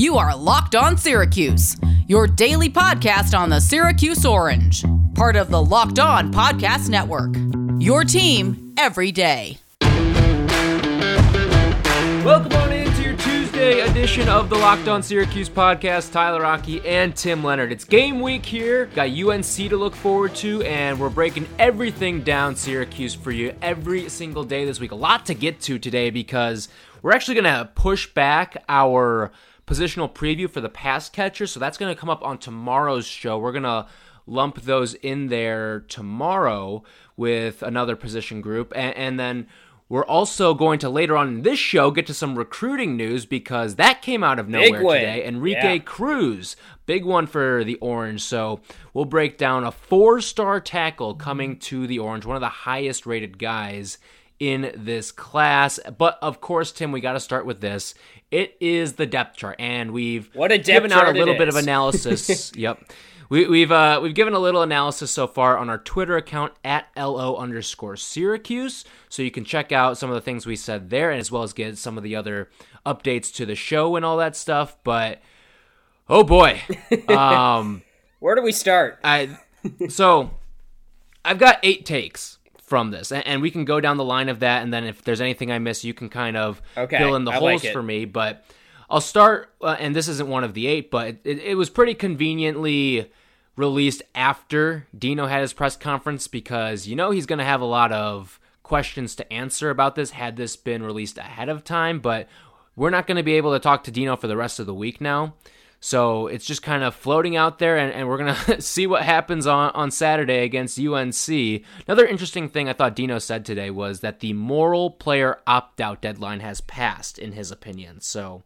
You are Locked On Syracuse, your daily podcast on the Syracuse Orange, part of the Locked On Podcast Network. Your team every day. Welcome on into your Tuesday edition of the Locked On Syracuse podcast. Tyler Rocky and Tim Leonard. It's game week here. Got UNC to look forward to, and we're breaking everything down Syracuse for you every single day this week. A lot to get to today because we're actually going to push back our positional preview for the pass catcher. So that's going to come up on tomorrow's show. We're going to lump those in there tomorrow with another position group. And, and, then we're also going to later on in this show get to some recruiting news because that came out of nowhere today. Enrique yeah. Cruz, big one for the Orange. So we'll break down a four star tackle coming to the Orange, one of the highest rated guys in this class. But of course, Tim, we got to start with this. It is the depth chart, and we've what a given out a little bit of analysis. yep. We, have we've, uh, we've given a little analysis so far on our Twitter account at lo underscore Syracuse, so you can check out some of the things we said there, and as well as get some of the other updates to the show and all that stuff. But oh boy, um, where do we start? I so I've got eight takes from this, and, we can go down the line of that. And then if there's anything I miss, you can kind of okay, fill in the I holes like for me. But I'll start, uh, and this isn't one of the eight, but it, it was pretty conveniently released after Dino had his press conference because you know he's going to have a lot of questions to answer about this had this been released ahead of time, but we're not going to be able to talk to Dino for the rest of the week now. So it's just kind of floating out there, and, and we're going to see what happens on, on Saturday against UNC. Another interesting thing I thought Dino said today was that the moral player opt out deadline has passed, in his opinion. So,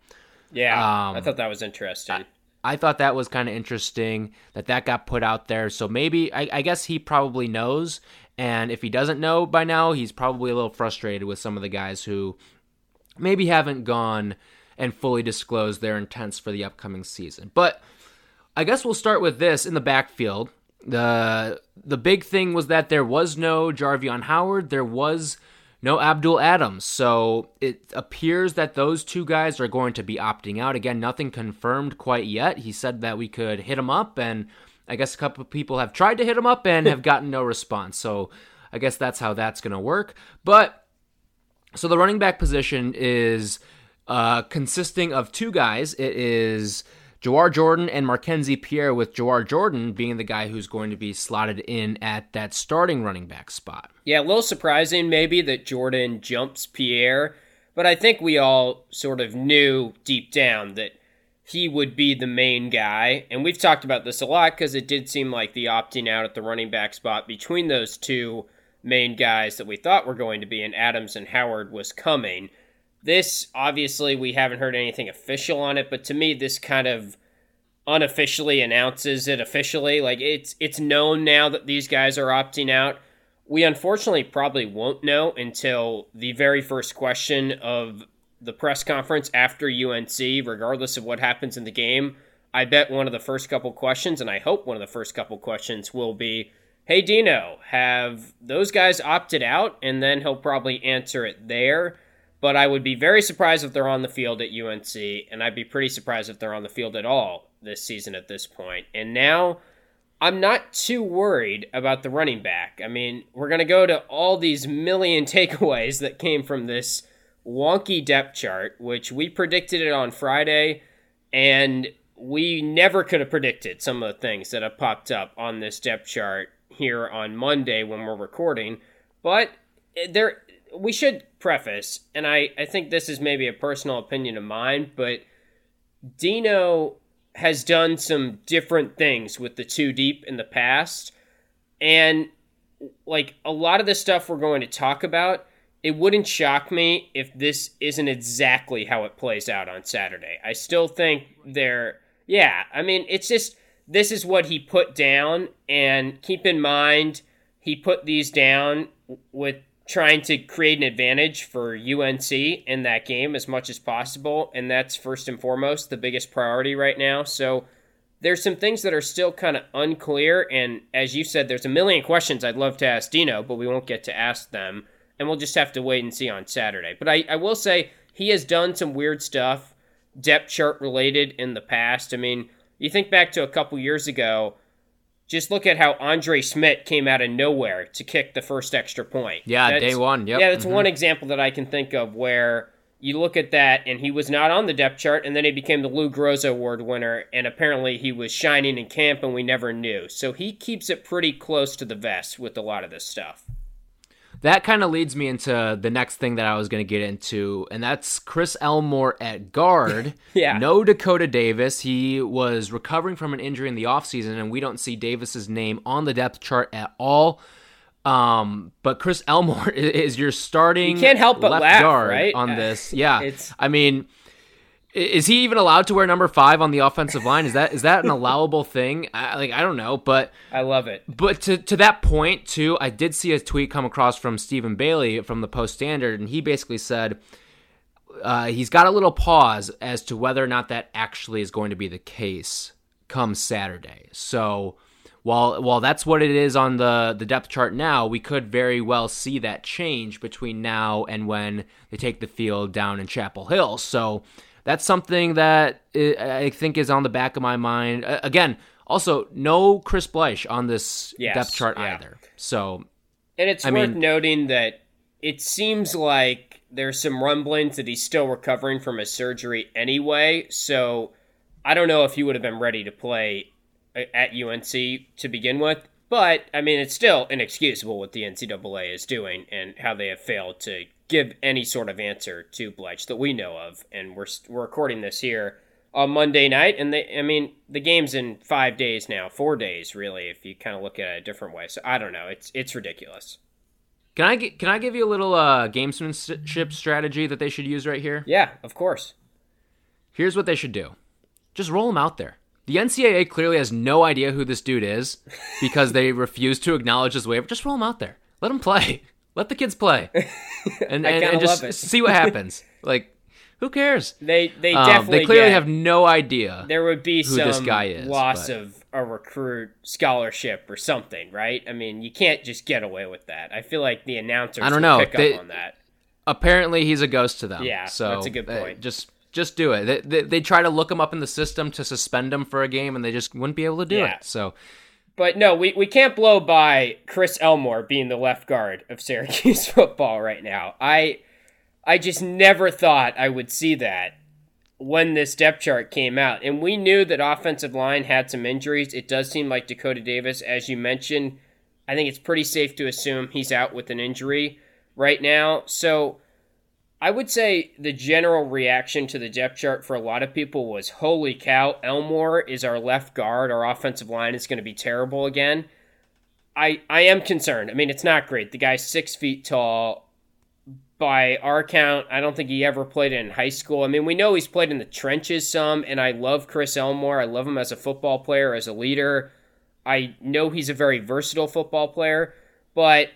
yeah, um, I thought that was interesting. I, I thought that was kind of interesting that that got put out there. So maybe, I, I guess he probably knows. And if he doesn't know by now, he's probably a little frustrated with some of the guys who maybe haven't gone and fully disclose their intents for the upcoming season. But I guess we'll start with this in the backfield. The the big thing was that there was no Jarvion Howard, there was no Abdul Adams. So it appears that those two guys are going to be opting out. Again, nothing confirmed quite yet. He said that we could hit him up and I guess a couple of people have tried to hit him up and have gotten no response. So I guess that's how that's going to work. But so the running back position is uh, consisting of two guys. It is Jawhar Jordan and Markenzie Pierre, with Jawhar Jordan being the guy who's going to be slotted in at that starting running back spot. Yeah, a little surprising maybe that Jordan jumps Pierre, but I think we all sort of knew deep down that he would be the main guy. And we've talked about this a lot because it did seem like the opting out at the running back spot between those two main guys that we thought were going to be in Adams and Howard was coming. This, obviously, we haven't heard anything official on it, but to me, this kind of unofficially announces it officially. Like it's it's known now that these guys are opting out. We unfortunately probably won't know until the very first question of the press conference after UNC, regardless of what happens in the game. I bet one of the first couple questions, and I hope one of the first couple questions will be, Hey Dino, have those guys opted out? And then he'll probably answer it there. But I would be very surprised if they're on the field at UNC, and I'd be pretty surprised if they're on the field at all this season at this point. And now I'm not too worried about the running back. I mean, we're going to go to all these million takeaways that came from this wonky depth chart, which we predicted it on Friday, and we never could have predicted some of the things that have popped up on this depth chart here on Monday when we're recording. But eh, there we should preface, and I, I think this is maybe a personal opinion of mine, but Dino has done some different things with the two deep in the past. And like a lot of the stuff we're going to talk about, it wouldn't shock me if this isn't exactly how it plays out on Saturday. I still think they're, yeah, I mean, it's just this is what he put down. And keep in mind, he put these down with trying to create an advantage for UNC in that game as much as possible. And that's first and foremost the biggest priority right now. So there's some things that are still kind of unclear. And as you said, there's a million questions I'd love to ask Dino, but we won't get to ask them. And we'll just have to wait and see on Saturday. But I, I will say he has done some weird stuff depth chart related in the past. I mean, you think back to a couple years ago, just look at how Andre Szmyt came out of nowhere to kick the first extra point. Yeah, That's- day one. Yep. Yeah, that's Mhm. one example that I can think of where you look at that and he was not on the depth chart and then he became the Lou Groza Award winner and apparently he was shining in camp and we never knew. So he keeps it pretty close to the vest with a lot of this stuff. That kind of leads me into the next thing that I was going to get into, and that's Chris Elmore at guard. Yeah. No Dakota Davis. He was recovering from an injury in the offseason, and we don't see Davis's name on the depth chart at all. Um, but Chris Elmore is your starting You can't help but left laugh, guard right? on this. Yeah. it's- I mean, is he even allowed to wear number five on the offensive line? Is that is that an allowable thing? I, like I don't know, but I love it. but to, to that point too, I did see a tweet come across from Stephen Bailey from the Post Standard, and he basically said uh, he's got a little pause as to whether or not that actually is going to be the case come Saturday. So while while that's what it is on the the depth chart now, we could very well see that change between now and when they take the field down in Chapel Hill. So that's something that I think is on the back of my mind. Uh, Again, also no Chris Bleich on this Yes, depth chart yeah. either. So And it's I worth mean- noting that it seems like there's some rumblings that he's still recovering from his surgery anyway. So I don't know if he would have been ready to play at UNC to begin with. But, I mean, it's still inexcusable what the NCAA is doing and how they have failed to give any sort of answer to Bleich that we know of. And we're, we're recording this here on Monday night. And they, I mean, the game's in five days now, four days, really, if you kind of look at it a different way. So I don't know. It's, it's ridiculous. can I get, can I give you a little uh, gamesmanship strategy that they should use right here? Yeah, of course. Here's what they should do just roll him out there. The NCAA clearly has no idea who this dude is because they refuse to acknowledge his waiver. Just roll him out there. Let him play. Let the kids play. And, and, and just see what happens. Like, who cares? They they Um, definitely they clearly have no idea. there would be some this guy is, loss but- of a recruit scholarship or something, right? I mean, you can't just get away with that. I feel like the announcers I don't know. pick They- up on that. Apparently, he's a ghost to them. Yeah, so that's a good uh, point. just just do it. They, they, they try to look him up in the system to suspend him for a game, and they just wouldn't be able to do Yeah. it. So But no, we, we can't blow by Chris Elmore being the left guard of Syracuse football right now. I I just never thought I would see that when this depth chart came out. And we knew that offensive line had some injuries. It does seem like Dakota Davis, as you mentioned, I think it's pretty safe to assume he's out with an injury right now. So I would say the general reaction to the depth chart for a lot of people was holy cow, Elmore is our left guard. Our offensive line is going to be terrible again. I, I am concerned. I mean, it's not great. The guy's six feet tall. By our count, I don't think he ever played in high school. I mean, we know he's played in the trenches some, and I love Chris Elmore. I love him as a football player, as a leader. I know he's a very versatile football player, but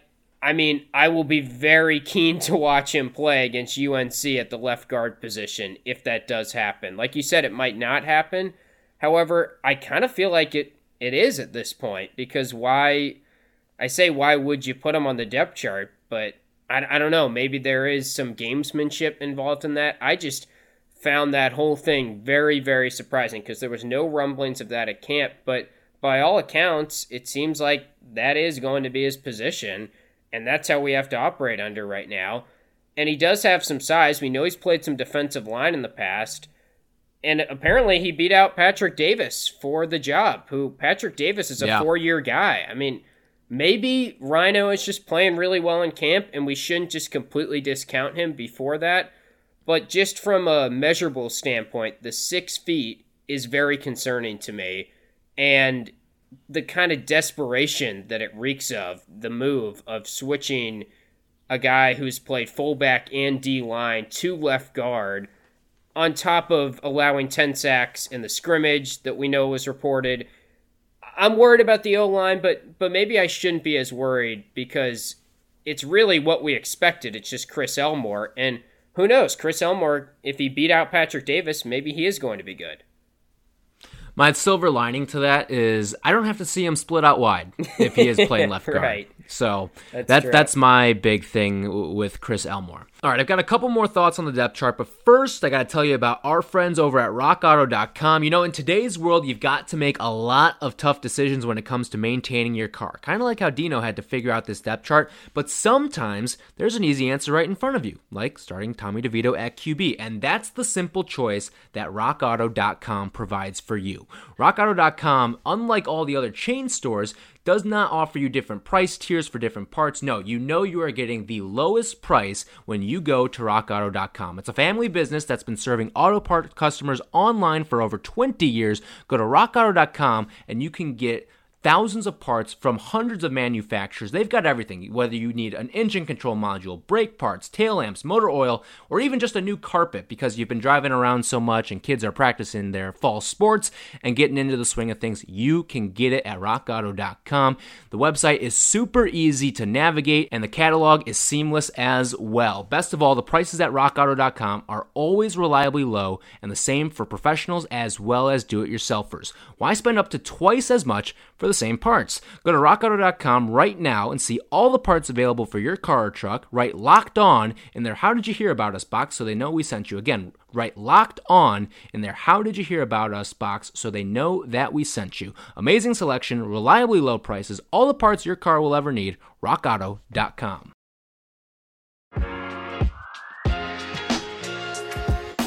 I mean, I will be very keen to watch him play against UNC at the left guard position if that does happen. Like you said, it might not happen. However, I kind of feel like it it is at this point because why I say why would you put him on the depth chart, but I, I don't know, maybe there is some gamesmanship involved in that. I just found that whole thing very very surprising because there was no rumblings of that at camp, but by all accounts, it seems like that is going to be his position, and that's how we have to operate under right now. And he does have some size. We know he's played some defensive line in the past. And apparently he beat out Patrick Davis for the job, who Patrick Davis is a Yeah. four year guy. I mean, maybe Rhino is just playing really well in camp and we shouldn't just completely discount him before that. But just from a measurable standpoint, the six feet is very concerning to me. And the kind of desperation that it reeks of, the move of switching a guy who's played fullback and D line to left guard, on top of allowing 10 sacks in the scrimmage that we know was reported. I'm worried about the O line, but but maybe I shouldn't be as worried because it's really what we expected. It's just Chris Elmore, and who knows? Chris Elmore, if he beat out Patrick Davis, maybe he is going to be good. My silver lining to that is I don't have to see him split out wide if he is playing left guard. Right. So That's that that's my big thing with Chris Elmore. All right, I've got a couple more thoughts on the depth chart, but first I got to tell you about our friends over at rockauto.com. You know, in today's world, you've got to make a lot of tough decisions when it comes to maintaining your car. Kind of like how Dino had to figure out this depth chart, but sometimes there's an easy answer right in front of you, like starting Tommy DeVito at QB, and that's the simple choice that rockauto.com provides for you. rockauto.com, unlike all the other chain stores, does not offer you different price tiers for different parts. No, you know you are getting the lowest price when you go to rockauto.com. It's a family business that's been serving auto part customers online for over 20 years. Go to rockauto.com and you can get thousands of parts from hundreds of manufacturers. They've got everything, whether you need an engine control module, brake parts, tail lamps, motor oil, or even just a new carpet because you've been driving around so much and kids are practicing their fall sports and getting into the swing of things. You can get it at rockauto.com. The website is super easy to navigate and the catalog is seamless as well. Best of all, the prices at rockauto.com are always reliably low and the same for professionals as well as do it yourselfers. Why spend up to twice as much for the same parts? Go to rockauto.com right now and see all the parts available for your car or truck. Write locked on in their How Did You Hear About Us box so they know we sent you. Again, write locked on in their How Did You Hear About Us box so they know that we sent you. Amazing selection, reliably low prices, all the parts your car will ever need. RockAuto.com.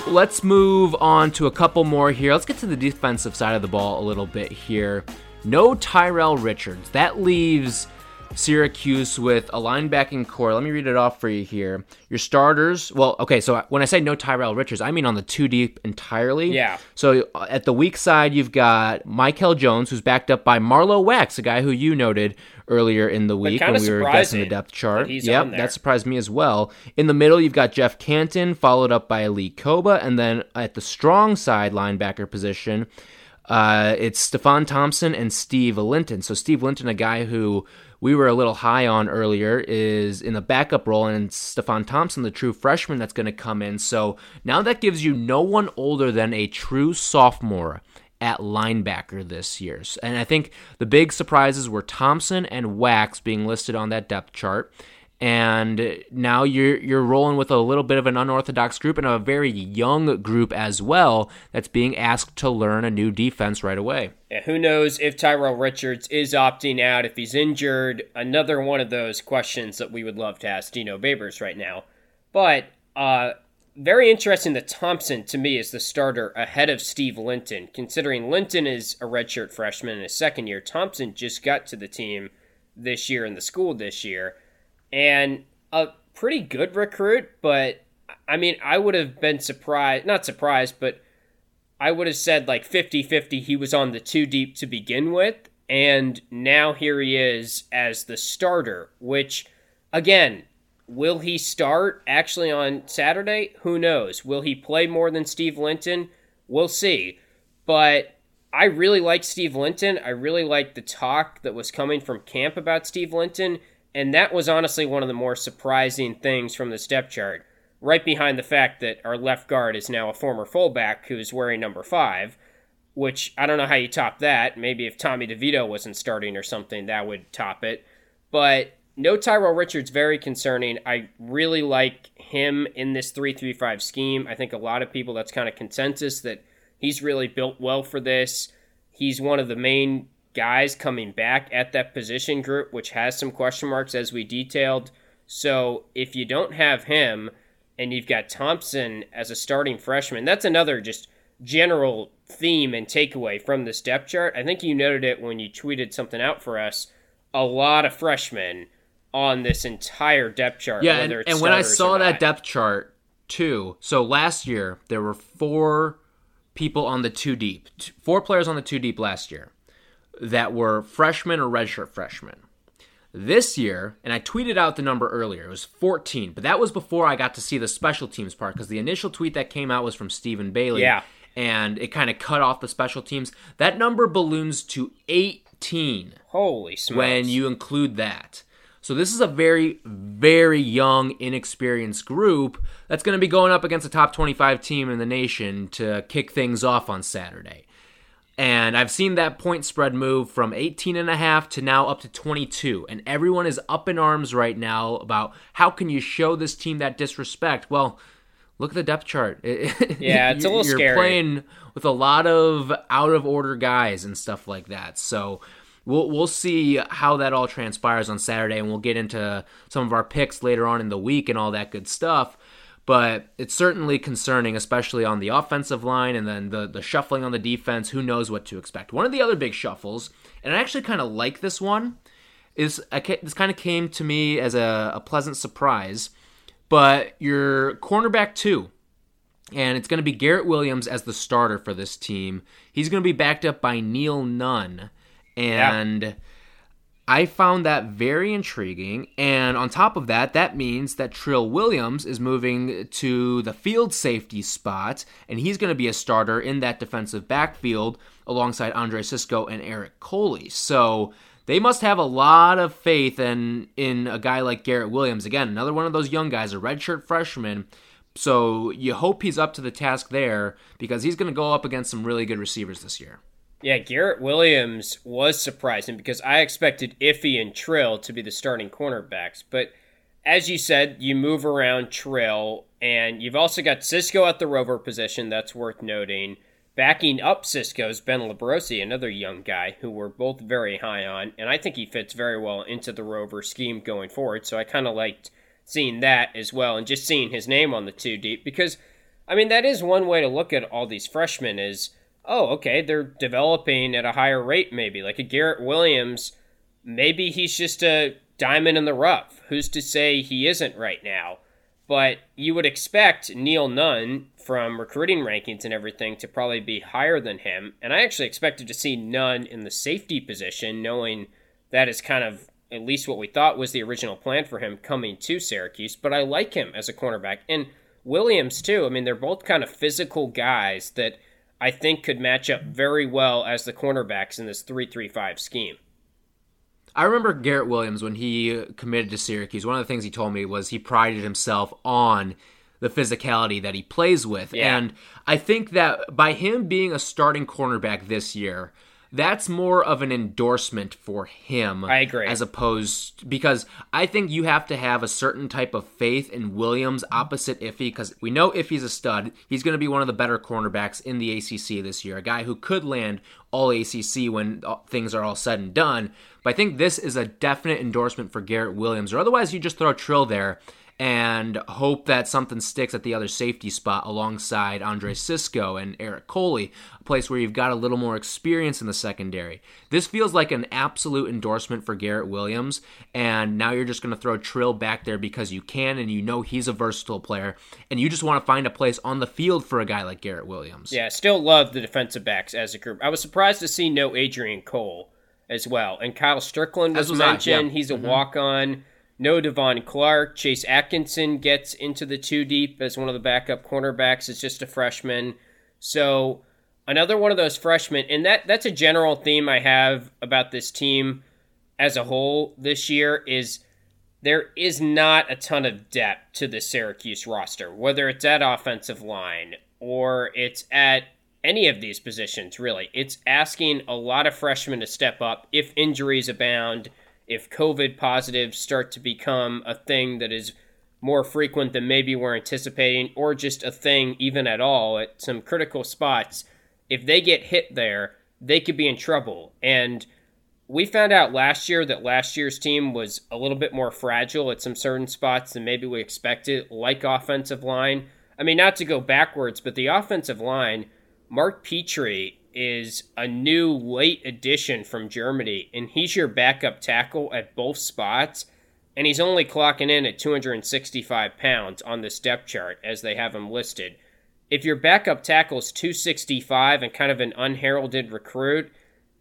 Let's move on to a couple more here. Let's get to the defensive side of the ball a little bit here. No Tyrell Richards. That leaves Syracuse with a linebacking core. Let me read it off for you here. Your starters, well, okay, so when I say no Tyrell Richards, I mean on the two deep entirely. Yeah. So uh, at the weak side, you've got Michael Jones, who's backed up by Marlowe Wax, a guy who you noted earlier in the week when we were guessing the depth chart. yep, that surprised me as well. In the middle, you've got Jeff Canton, followed up by Lee Kpogba, and then at the strong side linebacker position, uh, it's Stefan Thompson and Steve Linton. So Steve Linton, a guy who we were a little high on earlier, is in the backup role, and Stefan Thompson, the true freshman that's going to come in. So now that gives you no one older than a true sophomore at linebacker this year. And I think the big surprises were Thompson and Wax being listed on that depth chart. And now you're you're rolling with a little bit of an unorthodox group and a very young group as well that's being asked to learn a new defense right away. Yeah, who knows if Tyrell Richards is opting out, if he's injured? Another one of those questions that we would love to ask Dino Babers right now. But uh, very interesting that Thompson, to me, is the starter ahead of Steve Linton. Considering Linton is a redshirt freshman in his second year, Thompson just got to the team this year in the school this year. And a pretty good recruit, but I mean, I would have been surprised, not surprised, but I would have said like 50 50 he was on the two deep to begin with. And now here he is as the starter, which, again, will he start actually on Saturday? Who knows? Will he play more than Steve Linton? We'll see. But I really like Steve Linton. I really like the talk that was coming from camp about Steve Linton. And that was honestly one of the more surprising things from the step chart right behind the fact that our left guard is now a former fullback who's wearing number five, which I don't know how you top that. Maybe if Tommy DeVito wasn't starting or something, that would top it. But no Tyrell Richards, very concerning. I really like him in this 3 3 5 scheme. I think a lot of people, that's kind of consensus that he's really built well for this. He's one of the main guys coming back at that position group, which has some question marks as we detailed. So if you don't have him, and you've got Thompson as a starting freshman. That's another just general theme and takeaway from this depth chart. I think you noted it when you tweeted something out for us. A lot of freshmen on this entire depth chart. Yeah, and, and when I saw that depth chart too, so last year there were four people on the two deep, four players on the two deep last year that were freshmen or redshirt freshmen. This year, and I tweeted out the number earlier, it was 14, but that was before I got to see the special teams part because the initial tweet that came out was from Stephen Bailey. Yeah. And it kind of cut off the special teams. That number balloons to 18 Holy smokes. when you include that. So this is a very, very young, inexperienced group that's going to be going up against a top 25 team in the nation to kick things off on Saturday. And I've seen that point spread move from 18 and a half to now up to 22. And everyone is up in arms right now about how can you show this team that disrespect? Well, look at the depth chart. Yeah, it's a little You're scary. playing with a lot of out of order guys and stuff like that. So we'll we'll see how that all transpires on Saturday, and we'll get into some of our picks later on in the week and all that good stuff. But it's certainly concerning, especially on the offensive line and then the, the shuffling on the defense. Who knows what to expect? One of the other big shuffles, and I actually kind of like this one, is I this kind of came to me as a, a pleasant surprise. But your cornerback two, and it's going to be Garrett Williams as the starter for this team. He's going to be backed up by Neil Nunn, and I found that very intriguing. And on top of that, that means that Trill Williams is moving to the field safety spot, and he's going to be a starter in that defensive backfield alongside Andre Cisco and Eric Coley. So they must have a lot of faith in in a guy like Garrett Williams. Again, another one of those young guys, a redshirt freshman. So you hope he's up to the task there because he's going to go up against some really good receivers this year. Yeah, Garrett Williams was surprising because I expected Iffy and Trill to be the starting cornerbacks. But as you said, you move around Trill, and you've also got Cisco at the rover position. That's worth noting. Backing up Cisco's Ben Labrosse, another young guy who we're both very high on, and I think he fits very well into the rover scheme going forward. So I kind of liked seeing that as well, and just seeing his name on the two deep because, I mean, that is one way to look at all these freshmen is oh, okay, they're developing at a higher rate, maybe. Like a Garrett Williams, maybe he's just a diamond in the rough. Who's to say he isn't right now? But you would expect Neil Nunn from recruiting rankings and everything to probably be higher than him. And I actually expected to see Nunn in the safety position, knowing that is kind of at least what we thought was the original plan for him coming to Syracuse. But I like him as a cornerback. And Williams, too. I mean, they're both kind of physical guys that I think could match up very well as the cornerbacks in this 3 3 5 scheme. I remember Garrett Williams when he committed to Syracuse. One of the things he told me was he prided himself on the physicality that he plays with. Yeah. And I think that by him being a starting cornerback this year, that's more of an endorsement for him. I agree. As opposed because I think you have to have a certain type of faith in Williams opposite Iffy because we know Iffy's a stud. He's going to be one of the better cornerbacks in the ACC this year, a guy who could land all ACC when uh, things are all said and done. But I think this is a definite endorsement for Garrett Williams, or otherwise you just throw Trill there and hope that something sticks at the other safety spot alongside Andre Cisco and Eric Coley, a place where you've got a little more experience in the secondary. This feels like an absolute endorsement for Garrett Williams, and now you're just going to throw Trill back there because you can and you know he's a versatile player, and you just want to find a place on the field for a guy like Garrett Williams. Yeah, still love the defensive backs as a group. I was surprised to see no Adrian Cole as well. And Kyle Strickland was, As was I, mentioned. yeah. He's a mm-hmm. walk on. No Devon Clark. Chase Atkinson gets into the two deep as one of the backup cornerbacks. Is just a freshman. So another one of those freshmen, and that that's a general theme I have about this team as a whole this year is there is not a ton of depth to the Syracuse roster, whether it's at offensive line or it's at any of these positions, really. It's asking a lot of freshmen to step up if injuries abound, if COVID positives start to become a thing that is more frequent than maybe we're anticipating, or just a thing even at all at some critical spots. If they get hit there, they could be in trouble. And we found out last year that last year's team was a little bit more fragile at some certain spots than maybe we expected, like offensive line. I mean, not to go backwards, but the offensive line, Mark Petrie is a new late addition from Germany, and he's your backup tackle at both spots. And he's only clocking in at 265 pounds on this depth chart as they have him listed. If your backup tackle is 265 and kind of an unheralded recruit,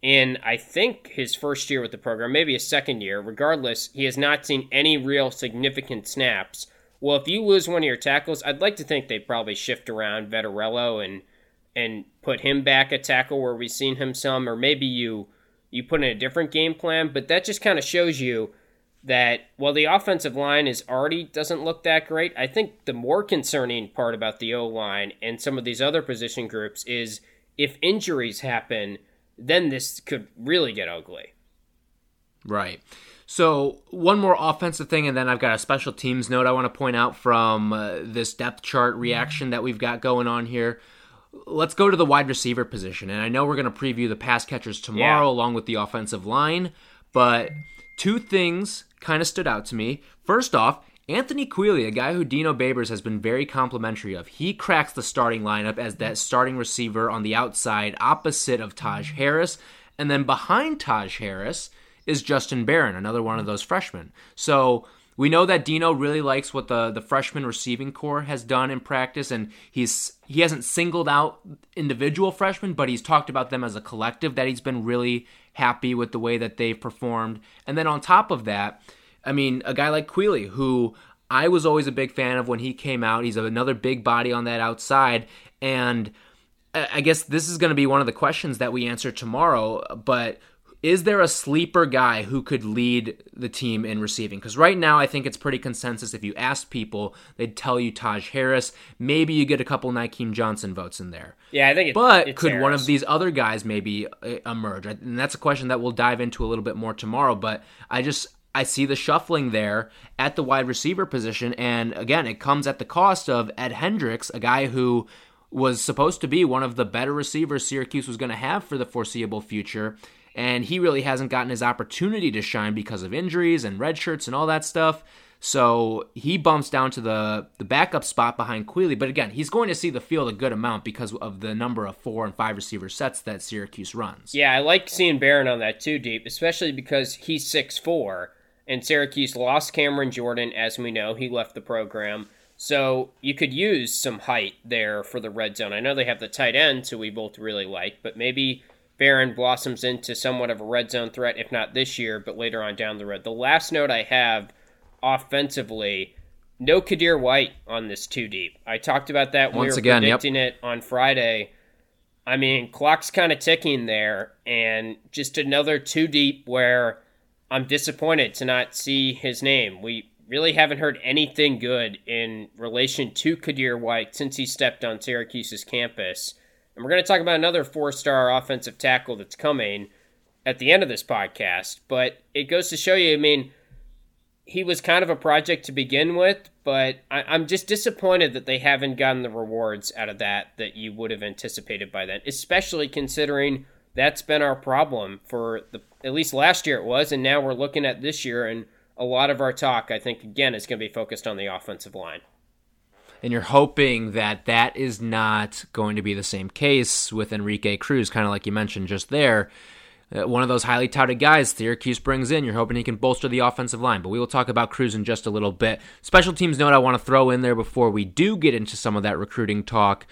in I think his first year with the program, maybe his second year. Regardless, he has not seen any real significant snaps. Well, if you lose one of your tackles, I'd like to think they probably shift around Vettorello and and put him back at tackle where we've seen him some, or maybe you you put in a different game plan. But that just kind of shows you that while the offensive line is already doesn't look that great, I think the more concerning part about the O line and some of these other position groups is if injuries happen then this could really get ugly. Right. So, one more offensive thing, and then I've got a special teams note I want to point out from uh, this depth chart reaction that we've got going on here. Let's go to the wide receiver position. And I know we're going to preview the pass catchers tomorrow yeah. along with the offensive line, but two things kind of stood out to me. First off, Anthony Queeley, a guy who Dino Babers has been very complimentary of, he cracks the starting lineup as that starting receiver on the outside opposite of Taj Harris. And then behind Taj Harris, is Justin Barron, another one of those freshmen. So we know that Dino really likes what the the freshman receiving corps has done in practice, and he's he hasn't singled out individual freshmen, but he's talked about them as a collective. That he's been really happy with the way that they've performed. And then on top of that, I mean, a guy like Queeley, who I was always a big fan of when he came out. He's another big body on that outside, and uh, I guess this is going to be one of the questions that we answer tomorrow. But is there a sleeper guy who could lead the team in receiving? Because right now, I think it's pretty consensus. If you ask people, they'd tell you Taj Harris. Maybe you get a couple Nykeim Johnson votes in there. Yeah, I think. It, but could Harris. one of these other guys maybe uh, emerge? And that's a question that we'll dive into a little bit more tomorrow. But I just I see the shuffling there at the wide receiver position, and again, it comes at the cost of Ed Hendricks, a guy who was supposed to be one of the better receivers Syracuse was going to have for the foreseeable future and he really hasn't gotten his opportunity to shine because of injuries and red shirts and all that stuff. So he bumps down to the the backup spot behind Queeley. But again, he's going to see the field a good amount because of the number of four and five receiver sets that Syracuse runs. Yeah, I like seeing Barron on that too, deep, especially because he's six four, and Syracuse lost Cameron Jordan, as we know. He left the program. So you could use some height there for the red zone. I know they have the tight end, who we both really like, but maybe Barron blossoms into somewhat of a red zone threat, if not this year, but later on down the road. The last note I have offensively, no Qadir White on this two deep. I talked about that when Once we were again, predicting yep. it on Friday. I mean, clock's kind of ticking there, and just another two deep where I'm disappointed to not see his name. We really haven't heard anything good in relation to Qadir White since he stepped on Syracuse's campus. And we're going to talk about another four star offensive tackle that's coming at the end of this podcast. But it goes to show you, I mean, he was kind of a project to begin with, but I, am just disappointed that they haven't gotten the rewards out of that that you would have anticipated by then, especially considering that's been our problem for the at least last year it was, and now we're looking at this year, and a lot of our talk, I think, again, is going to be focused on the offensive line and you're hoping that that is not going to be the same case with Enrique Cruz, kind of like you mentioned just there. Uh, one of those highly touted guys Syracuse brings in. You're hoping he can bolster the offensive line, but we will talk about Cruz in just a little bit. Special teams note I want to throw in there before we do get into some of that recruiting talk.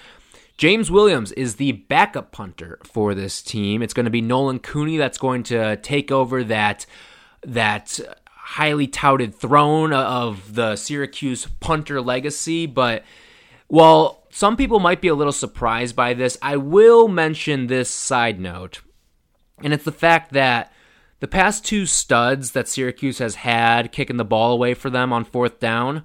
James Williams is the backup punter for this team. It's going to be Nolan Cooney that's going to take over that that highly touted throne of the Syracuse punter legacy, but while some people might be a little surprised by this, I will mention this side note, and it's the fact that the past two studs that Syracuse has had kicking the ball away for them on fourth down,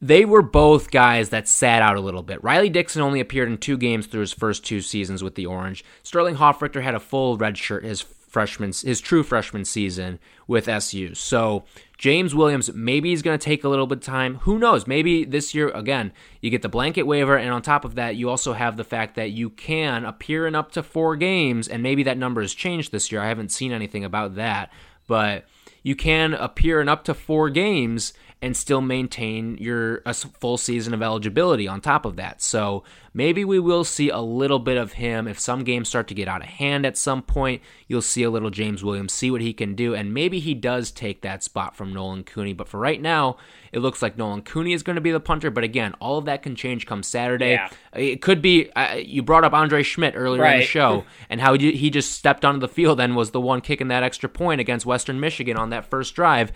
they were both guys that sat out a little bit. Riley Dixon only appeared in two games through his first two seasons with the Orange. Sterling Hofrichter had a full red shirt his freshman his true freshman season with SU. So James Williams, maybe he's going to take a little bit of time. Who knows? Maybe this year again you get the blanket waiver, and on top of that, you also have the fact that you can appear in up to four games, and maybe that number has changed this year. I haven't seen anything about that, but you can appear in up to four games and still maintain your a full season of eligibility on top of that. So maybe we will see a little bit of him if some games start to get out of hand at some point. You'll see a little James Williams, see what he can do, and maybe he does take that spot from Nolan Cooney. But for right now, it looks like Nolan Cooney is going to be the punter. But again, all of that can change come Saturday. Yeah. It could be. Uh, you brought up Andre Szmyt earlier right. in the show, and how he just stepped onto the field and was the one kicking that extra point against Western Michigan on that first drive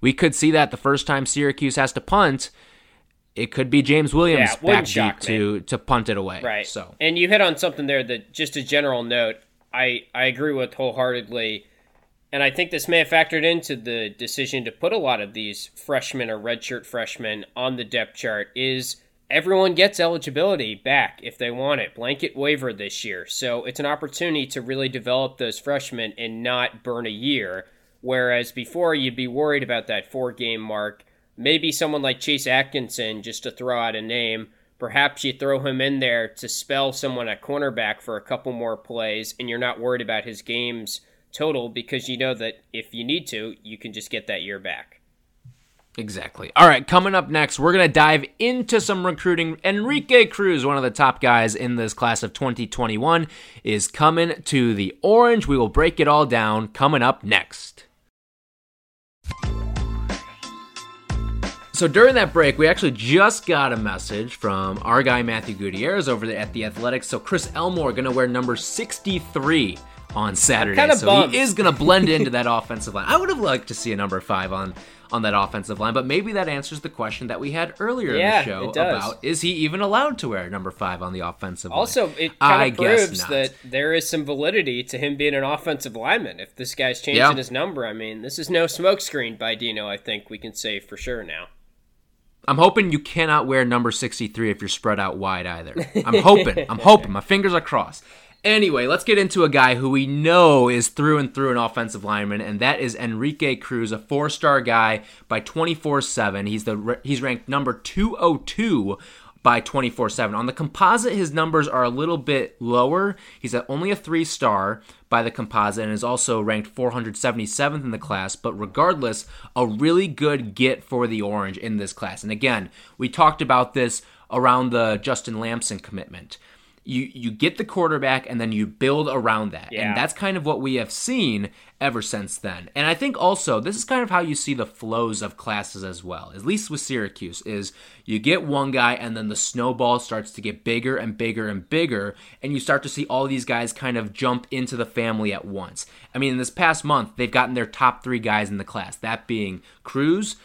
we could see that the first time Syracuse has to punt, it could be James Williams yeah, back deep to to punt it away. Right. So, and you hit on something there that just a general note, I I agree with wholeheartedly, and I think this may have factored into the decision to put a lot of these freshmen or redshirt freshmen on the depth chart. Is everyone gets eligibility back if they want it. Blanket waiver this year. So it's an opportunity to really develop those freshmen and not burn a year. Whereas before, you'd be worried about that four game mark. Maybe someone like Chase Atkinson, just to throw out a name, perhaps you throw him in there to spell someone at cornerback for a couple more plays, and you're not worried about his games total because you know that if you need to, you can just get that year back. Exactly. All right, coming up next, we're going to dive into some recruiting. Enrique Cruz, one of the top guys in this class of 2021, is coming to the Orange. We will break it all down coming up next. So during that break, we actually just got a message from our guy Matthew Gutierrez over at the Athletics. So Chris Elmore going to wear number 63 on Saturday. So bummed. he is going to blend into that offensive line. I would have liked to see a number 5 on on that offensive line, but maybe that answers the question that we had earlier Yeah, in the show about is he even allowed to wear number 5 on the offensive line? Also, it I kind of proves that there is some validity to him being an offensive lineman. If this guy's changing Yeah. his number, I mean, this is no smokescreen by Dino. I think we can say for sure now. I'm hoping you cannot wear number 63 if you're spread out wide either. I'm hoping. I'm hoping. My fingers are crossed. Anyway, let's get into a guy who we know is through and through an offensive lineman, and that is Enrique Cruz, a four-star guy by 24/7. He's the he's ranked number 202 by 24/7. On the composite, his numbers are a little bit lower. He's at only a three star by the composite and is also ranked 477th in the class. But regardless, a really good get for the Orange in this class. And again, we talked about this around the Justin Lamson commitment. You you get the quarterback and then you build around that. Yeah. And that's kind of what we have seen ever since then. And I think also this is kind of how you see the flows of classes as well. At least with Syracuse is you get one guy and then the snowball starts to get bigger and bigger and bigger and you start to see all these guys kind of jump into the family at once. I mean, in this past month, they've gotten their top 3 guys in the class, that being Cruz,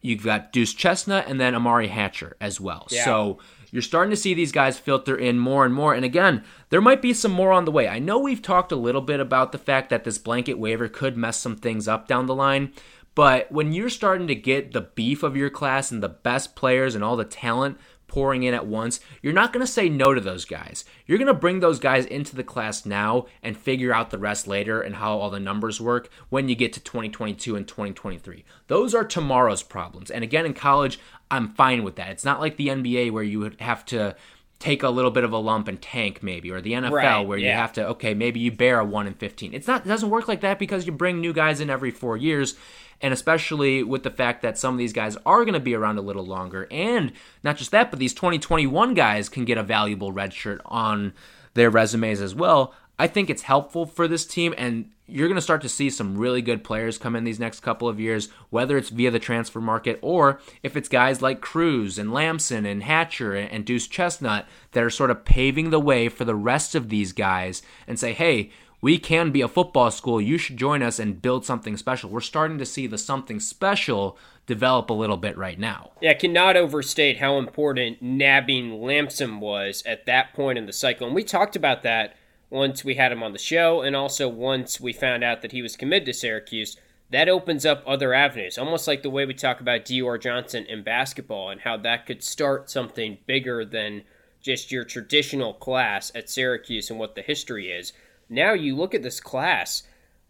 you've got Deuce Chestnut and then Amari Hatcher as well. Yeah. So you're starting to see these guys filter in more and more. And again, there might be some more on the way. I know we've talked a little bit about the fact that this blanket waiver could mess some things up down the line. But when you're starting to get the beef of your class and the best players and all the talent pouring in at once, you're not going to say no to those guys. You're going to bring those guys into the class now and figure out the rest later and how all the numbers work when you get to 2022 and 2023. Those are tomorrow's problems. And again, in college, I'm fine with that. It's not like the NBA where you would have to take a little bit of a lump and tank maybe or the NFL Right, where you have to okay maybe you bear a 1 in 15 it's not it doesn't work like that because you bring new guys in every 4 years and especially with the fact that some of these guys are going to be around a little longer. And not just that but these 2021 guys can get a valuable red shirt on their resumes as well. I think it's helpful for this team and you're going to start to see some really good players come in these next couple of years, whether it's via the transfer market or if it's guys like Cruz and Lamson and Hatcher and Deuce Chestnut that are sort of paving the way for the rest of these guys and say, hey, we can be a football school. You should join us and build something special. We're starting to see the something special develop a little bit right now. Yeah, I cannot overstate how important nabbing Lamson was at that point in the cycle. And we talked about that once we had him on the show, and also once we found out that he was committed to Syracuse. That opens up other avenues, almost like the way we talk about Dior Johnson in basketball and how that could start something bigger than just your traditional class at Syracuse and what the history is. Now you look at this class.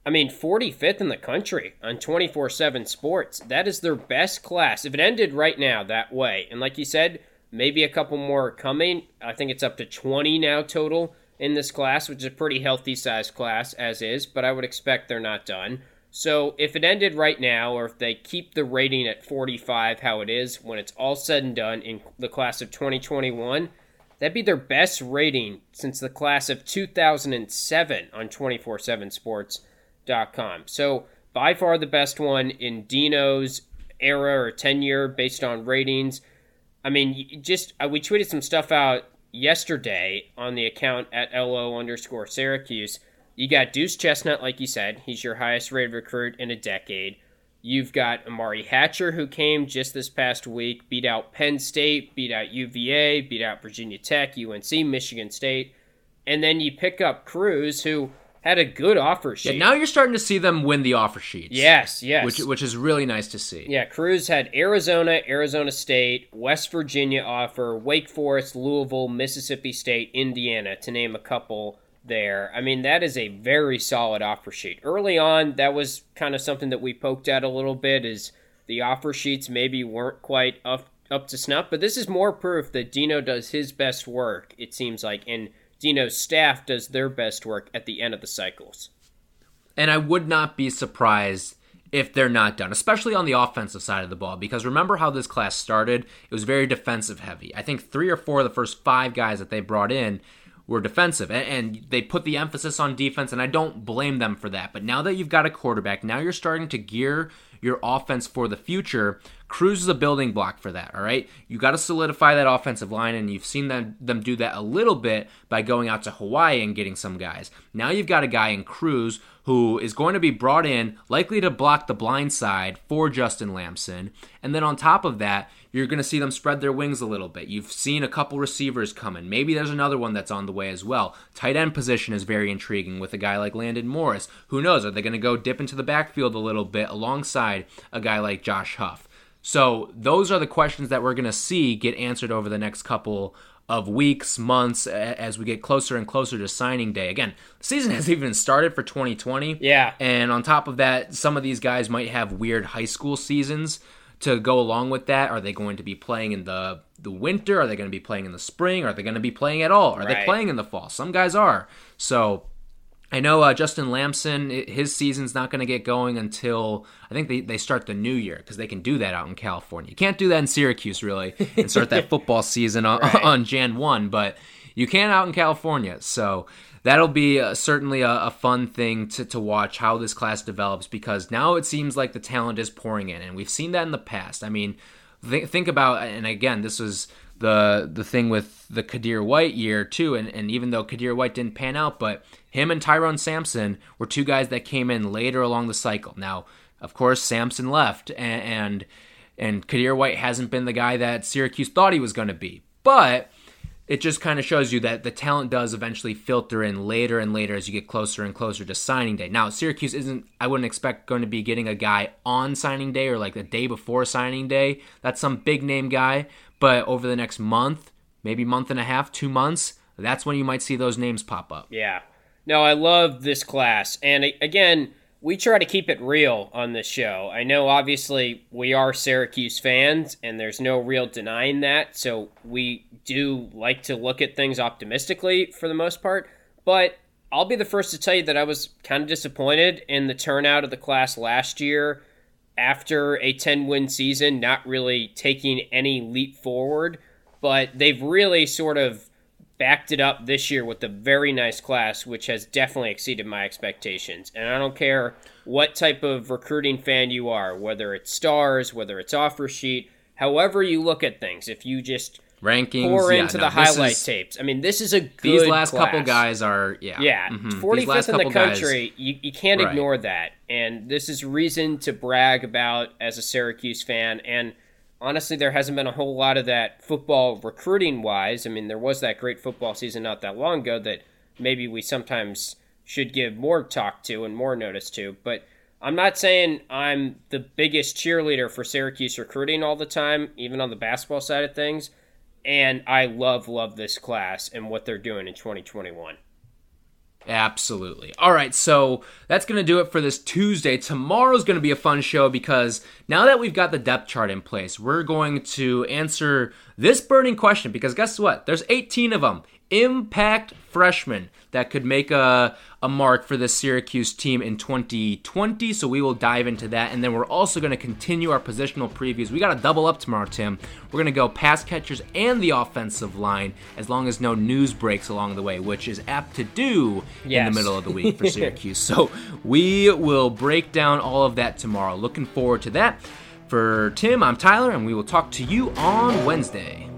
I mean, 45th in the country on 24 7 sports. That is their best class. If it ended right now that way, and like you said, maybe a couple more are coming. I think it's up to 20 now total in this class, which is a pretty healthy sized class as is, but I would expect they're not done. So if it ended right now, or if they keep the rating at 45 how it is when it's all said and done in the class of 2021, that'd be their best rating since the class of 2007 on 247sports.com. So by far the best one in Dino's era or tenure based on ratings. I mean, just uh, we tweeted some stuff out yesterday on the account at lo underscore Syracuse. You got Deuce Chestnut, like you said, he's your highest rated recruit in a decade. You've got Amari Hatcher, who came just this past week, beat out Penn State, beat out UVA, beat out Virginia Tech, UNC, Michigan State. And then you pick up Cruz, who had a good offer sheet. Yeah, now you're starting to see them win the offer sheets. yes, yes. which which is really nice to see. yeah, Cruz had Arizona, Arizona State, West Virginia offer, Wake Forest, Louisville, Mississippi State, Indiana, to name a couple there. I mean, that is a very solid offer sheet. Early on, that was kind of something that we poked at a little bit is the offer sheets maybe weren't quite up up to snuff, but this is more proof that Dino does his best work, it seems like, and Dino's staff does their best work at the end of the cycles. And I would not be surprised if they're not done, especially on the offensive side of the ball, because remember how this class started? It was very defensive heavy. I think three or four of the first five guys that they brought in were defensive, and, they put the emphasis on defense, and I don't blame them for that. But now that you've got a quarterback, now you're starting to gear your offense for the future. Cruz is a building block for that, all right? You got to solidify that offensive line, and you've seen them, them do that a little bit by going out to Hawaii and getting some guys. Now you've got a guy in Cruz who is going to be brought in, likely to block the blind side for Justin Lamson. And then on top of that, you're going to see them spread their wings a little bit. You've seen a couple receivers coming. Maybe there's another one that's on the way as well. Tight end position is very intriguing with a guy like Landon Morris. Who knows? Are they going to go dip into the backfield a little bit alongside a guy like Josh Huff? So those are the questions that we're going to see get answered over the next couple of weeks, months, as we get closer and closer to signing day. Again, the season hasn't even started for 2020. Yeah. And on top of that, some of these guys might have weird high school seasons to go along with that. Are they going to be playing in the the winter? Are they going to be playing in the spring? Are they going to be playing at all? Are right. they playing in the fall? Some guys are. So I know uh, Justin Lamson, his season's not going to get going until I think they, they start the new year because they can do that out in California. You can't do that in Syracuse, really, and start that football season on, right. on Jan 1, but you can out in California. So that'll be uh, certainly a, a, fun thing to, to watch how this class develops because now it seems like the talent is pouring in, and we've seen that in the past. I mean, th- think about, and again, this was the the thing with the Qadir White year too, and, and even though Qadir White didn't pan out, but him and Tyrone Sampson were two guys that came in later along the cycle. Now, of course, Sampson left, and and, and Qadir White hasn't been the guy that Syracuse thought he was going to be, but it just kind of shows you that the talent does eventually filter in later and later as you get closer and closer to signing day. Now, Syracuse isn't, I wouldn't expect going to be getting a guy on signing day or like the day before signing day. That's some big name guy. But over the next month, maybe month and a half, two months, that's when you might see those names pop up. Yeah. No, I love this class. And again, we try to keep it real on this show. I know, obviously, we are Syracuse fans, and there's no real denying that. So we do like to look at things optimistically for the most part. But I'll be the first to tell you that I was kind of disappointed in the turnout of the class last year after a 10 win season, not really taking any leap forward, but they've really sort of backed it up this year with a very nice class, which has definitely exceeded my expectations. And I don't care what type of recruiting fan you are, whether it's stars, whether it's offer sheet, however you look at things, if you just rankings pour yeah, into no, the highlight is, tapes. I mean, this is a good These last class. couple guys are yeah. Yeah, mm-hmm. 45th in the country. Guys, you, you can't right. ignore that. And this is reason to brag about as a Syracuse fan and honestly there hasn't been a whole lot of that football recruiting wise. I mean, there was that great football season not that long ago that maybe we sometimes should give more talk to and more notice to, but I'm not saying I'm the biggest cheerleader for Syracuse recruiting all the time, even on the basketball side of things and I love love this class and what they're doing in 2021. Absolutely. All right, so that's going to do it for this Tuesday. Tomorrow's going to be a fun show because now that we've got the depth chart in place, we're going to answer this burning question because guess what? There's 18 of them. Impact freshman that could make a, a mark for the Syracuse team in 2020. So we will dive into that. And then we're also going to continue our positional previews. We got to double up tomorrow, Tim. We're going to go pass catchers and the offensive line as long as no news breaks along the way, which is apt to do yes. in the middle of the week for Syracuse. so we will break down all of that tomorrow. Looking forward to that. For Tim, I'm Tyler, and we will talk to you on Wednesday.